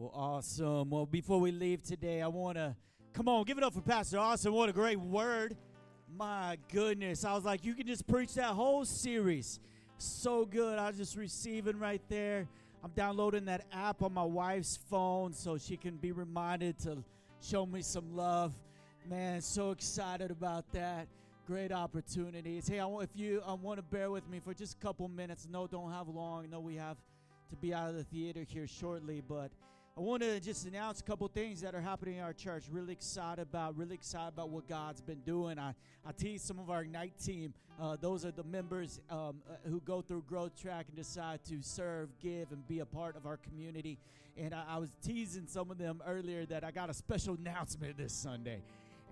Well, awesome. Well, before we leave today, I want to come on, give it up for Pastor Austin. What a great word. My goodness. I was like, you can just preach that whole series. So good. I was just receiving right there. I'm downloading that app on my wife's phone so she can be reminded to show me some love. Man, so excited about that. Great opportunities. Hey, I want, if you I want to bear with me for just a couple minutes. No, don't have long. No, we have to be out of the theater here shortly, but I want to just announce a couple things that are happening in our church. Really excited about, really excited about what God's been doing. I, I tease some of our Ignite team. Uh, those are the members um, uh, who go through Growth Track and decide to serve, give, and be a part of our community. And I, I was teasing some of them earlier that I got a special announcement this Sunday.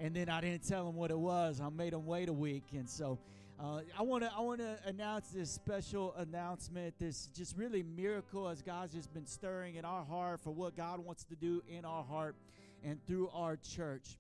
And then I didn't tell them what it was. I made them wait a week. And so uh, I want to I want to announce this special announcement. This just really miracle as God's just been stirring in our heart for what God wants to do in our heart and through our church.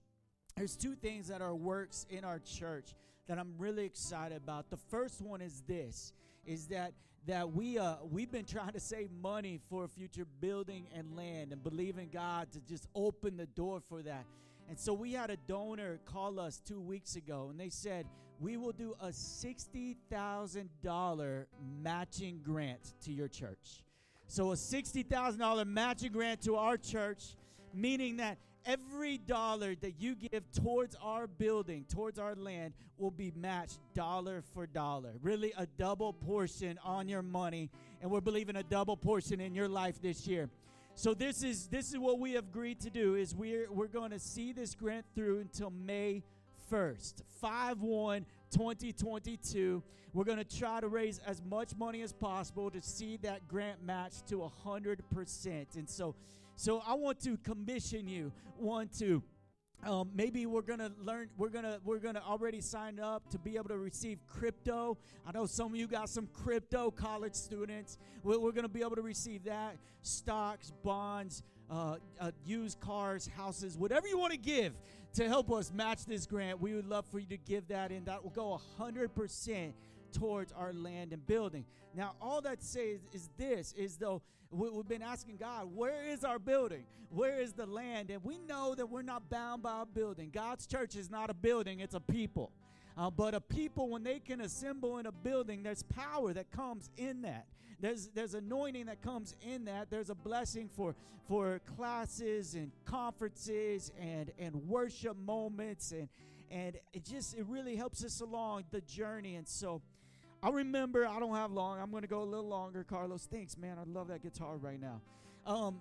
There's two things that are works in our church that I'm really excited about. The first one is this: is that that we uh we've been trying to save money for future building and land and believing God to just open the door for that. And so we had a donor call us two weeks ago, and they said, we will do a $60,000 matching grant to your church. So, a $60,000 matching grant to our church, meaning that every dollar that you give towards our building, towards our land, will be matched dollar for dollar. Really, a double portion on your money. And we're believing a double portion in your life this year. So this is this is what we have agreed to do is we're we're going to see this grant through until May 1st. 5 1 2022. We're going to try to raise as much money as possible to see that grant match to 100%. And so, so I want to commission you, want to um, maybe we're gonna learn. We're gonna we're gonna already sign up to be able to receive crypto. I know some of you got some crypto college students. We're, we're gonna be able to receive that stocks, bonds, uh, uh, used cars, houses, whatever you want to give to help us match this grant. We would love for you to give that, and that will go hundred percent towards our land and building. Now, all that says is this: is though we've been asking God, where is our building? Where is the land? And we know that we're not bound by a building. God's church is not a building, it's a people. Uh, but a people, when they can assemble in a building, there's power that comes in that. There's there's anointing that comes in that. There's a blessing for for classes and conferences and and worship moments and and it just it really helps us along the journey. And so I remember I don't have long. I'm going to go a little longer. Carlos, thanks, man. I love that guitar right now. Um,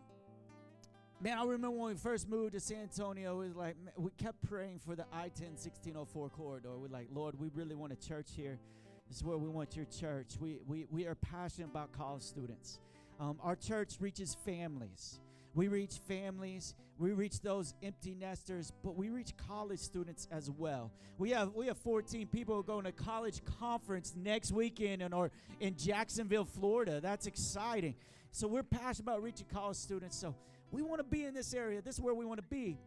Man, I remember when we first moved to San Antonio, it was like we kept praying for the I-10 1604 corridor. We're like, Lord, we really want a church here. This is where we want your church. We, we, we are passionate about college students. Um, our church reaches families. We reach families, we reach those empty nesters, but we reach college students as well. We have we have 14 people going to college conference next weekend in or in Jacksonville, Florida. That's exciting. So we're passionate about reaching college students. So we want to be in this area. This is where we want to be.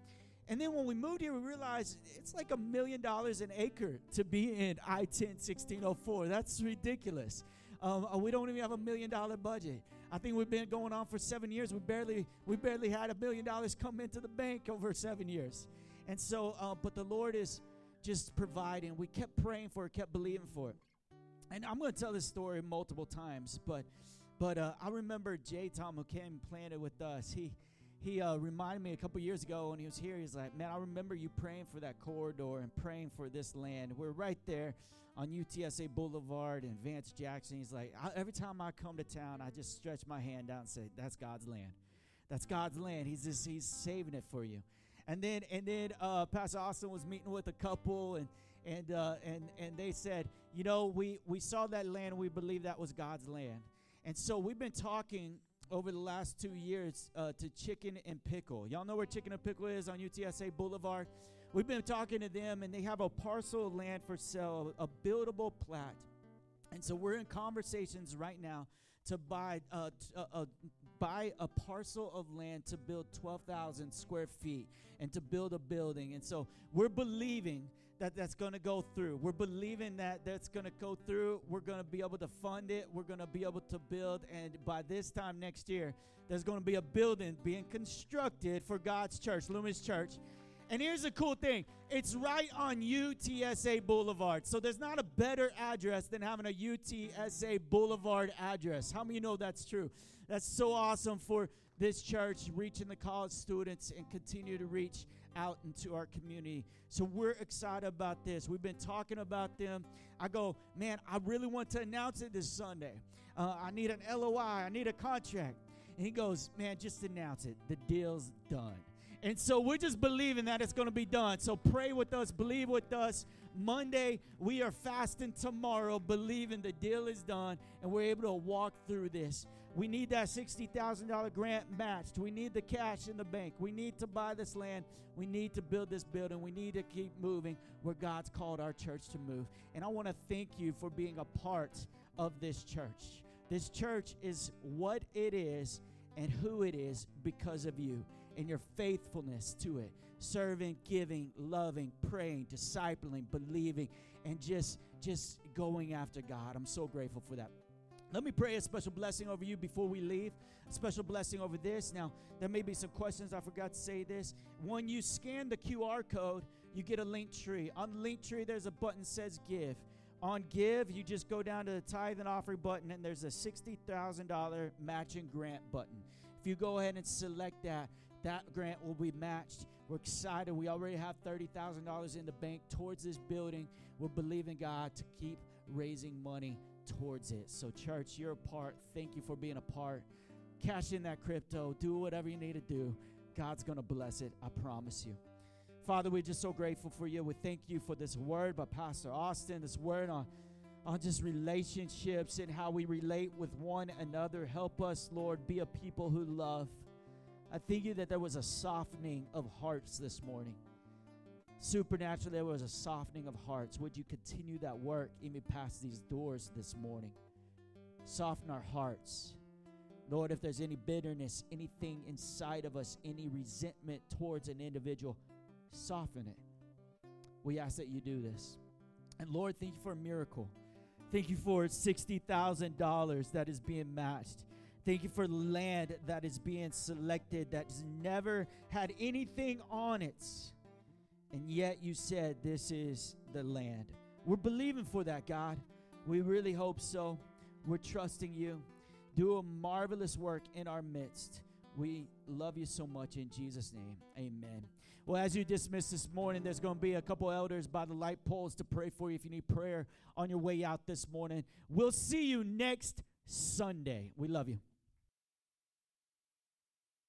And then when we moved here, we realized it's like a million dollars an acre to be in I 10 1604. That's ridiculous. Um, uh, we don't even have a million dollar budget. I think we've been going on for seven years. We barely we barely had a million dollars come into the bank over seven years. And so, uh, but the Lord is just providing. We kept praying for it, kept believing for it. And I'm going to tell this story multiple times, but but uh, I remember Jay Tom who came and planted with us. He he uh, reminded me a couple years ago when he was here. He's like, "Man, I remember you praying for that corridor and praying for this land. We're right there on UTSA Boulevard and Vance Jackson." He's like, "Every time I come to town, I just stretch my hand out and say, "That's God's land. That's God's land. He's just He's saving it for you." And then and then uh, Pastor Austin was meeting with a couple and and uh, and and they said, "You know, we we saw that land. We believe that was God's land." And so we've been talking over the last two years uh, to Chicken and Pickle. Y'all know where Chicken and Pickle is on UTSA Boulevard? We've been talking to them, and they have a parcel of land for sale, a buildable plat. And so we're in conversations right now to buy uh, t- uh, uh, buy a parcel of land to build 12,000 square feet and to build a building. And so we're believing that that's going to go through. We're believing that that's going to go through. We're going to be able to fund it. We're going to be able to build. And by this time next year, there's going to be a building being constructed for God's church, Loomis Church. And here's the cool thing it's right on UTSA Boulevard. So there's not a better address than having a UTSA Boulevard address. How many know that's true? That's so awesome for this church reaching the college students and continue to reach out into our community. So we're excited about this. We've been talking about them. I go, man, I really want to announce it this Sunday. Uh, I need an LOI, I need a contract. And he goes, man, just announce it. The deal's done. And so we're just believing that it's going to be done. So pray with us, believe with us. Monday, we are fasting tomorrow, believing the deal is done and we're able to walk through this. We need that $60,000 grant matched. We need the cash in the bank. We need to buy this land. We need to build this building. We need to keep moving where God's called our church to move. And I want to thank you for being a part of this church. This church is what it is and who it is because of you and your faithfulness to it. Serving, giving, loving, praying, discipling, believing, and just just going after God. I'm so grateful for that. Let me pray a special blessing over you before we leave. A special blessing over this. Now, there may be some questions. I forgot to say this. When you scan the QR code, you get a link tree. On link tree, there's a button says give. On give, you just go down to the tithe and offering button, and there's a $60,000 matching grant button. If you go ahead and select that, that grant will be matched. We're excited. We already have $30,000 in the bank towards this building. We're believing God to keep raising money towards it. So, church, you're a part. Thank you for being a part. Cash in that crypto. Do whatever you need to do. God's going to bless it. I promise you. Father, we're just so grateful for you. We thank you for this word by Pastor Austin, this word on, on just relationships and how we relate with one another. Help us, Lord, be a people who love. I thank you that there was a softening of hearts this morning. Supernaturally, there was a softening of hearts. Would you continue that work even past these doors this morning? Soften our hearts. Lord, if there's any bitterness, anything inside of us, any resentment towards an individual, soften it. We ask that you do this. And Lord, thank you for a miracle. Thank you for $60,000 that is being matched. Thank you for land that is being selected that's never had anything on it and yet you said, This is the land. We're believing for that, God. We really hope so. We're trusting you. Do a marvelous work in our midst. We love you so much in Jesus' name. Amen. Well, as you dismiss this morning, there's going to be a couple elders by the light poles to pray for you if you need prayer on your way out this morning. We'll see you next Sunday. We love you.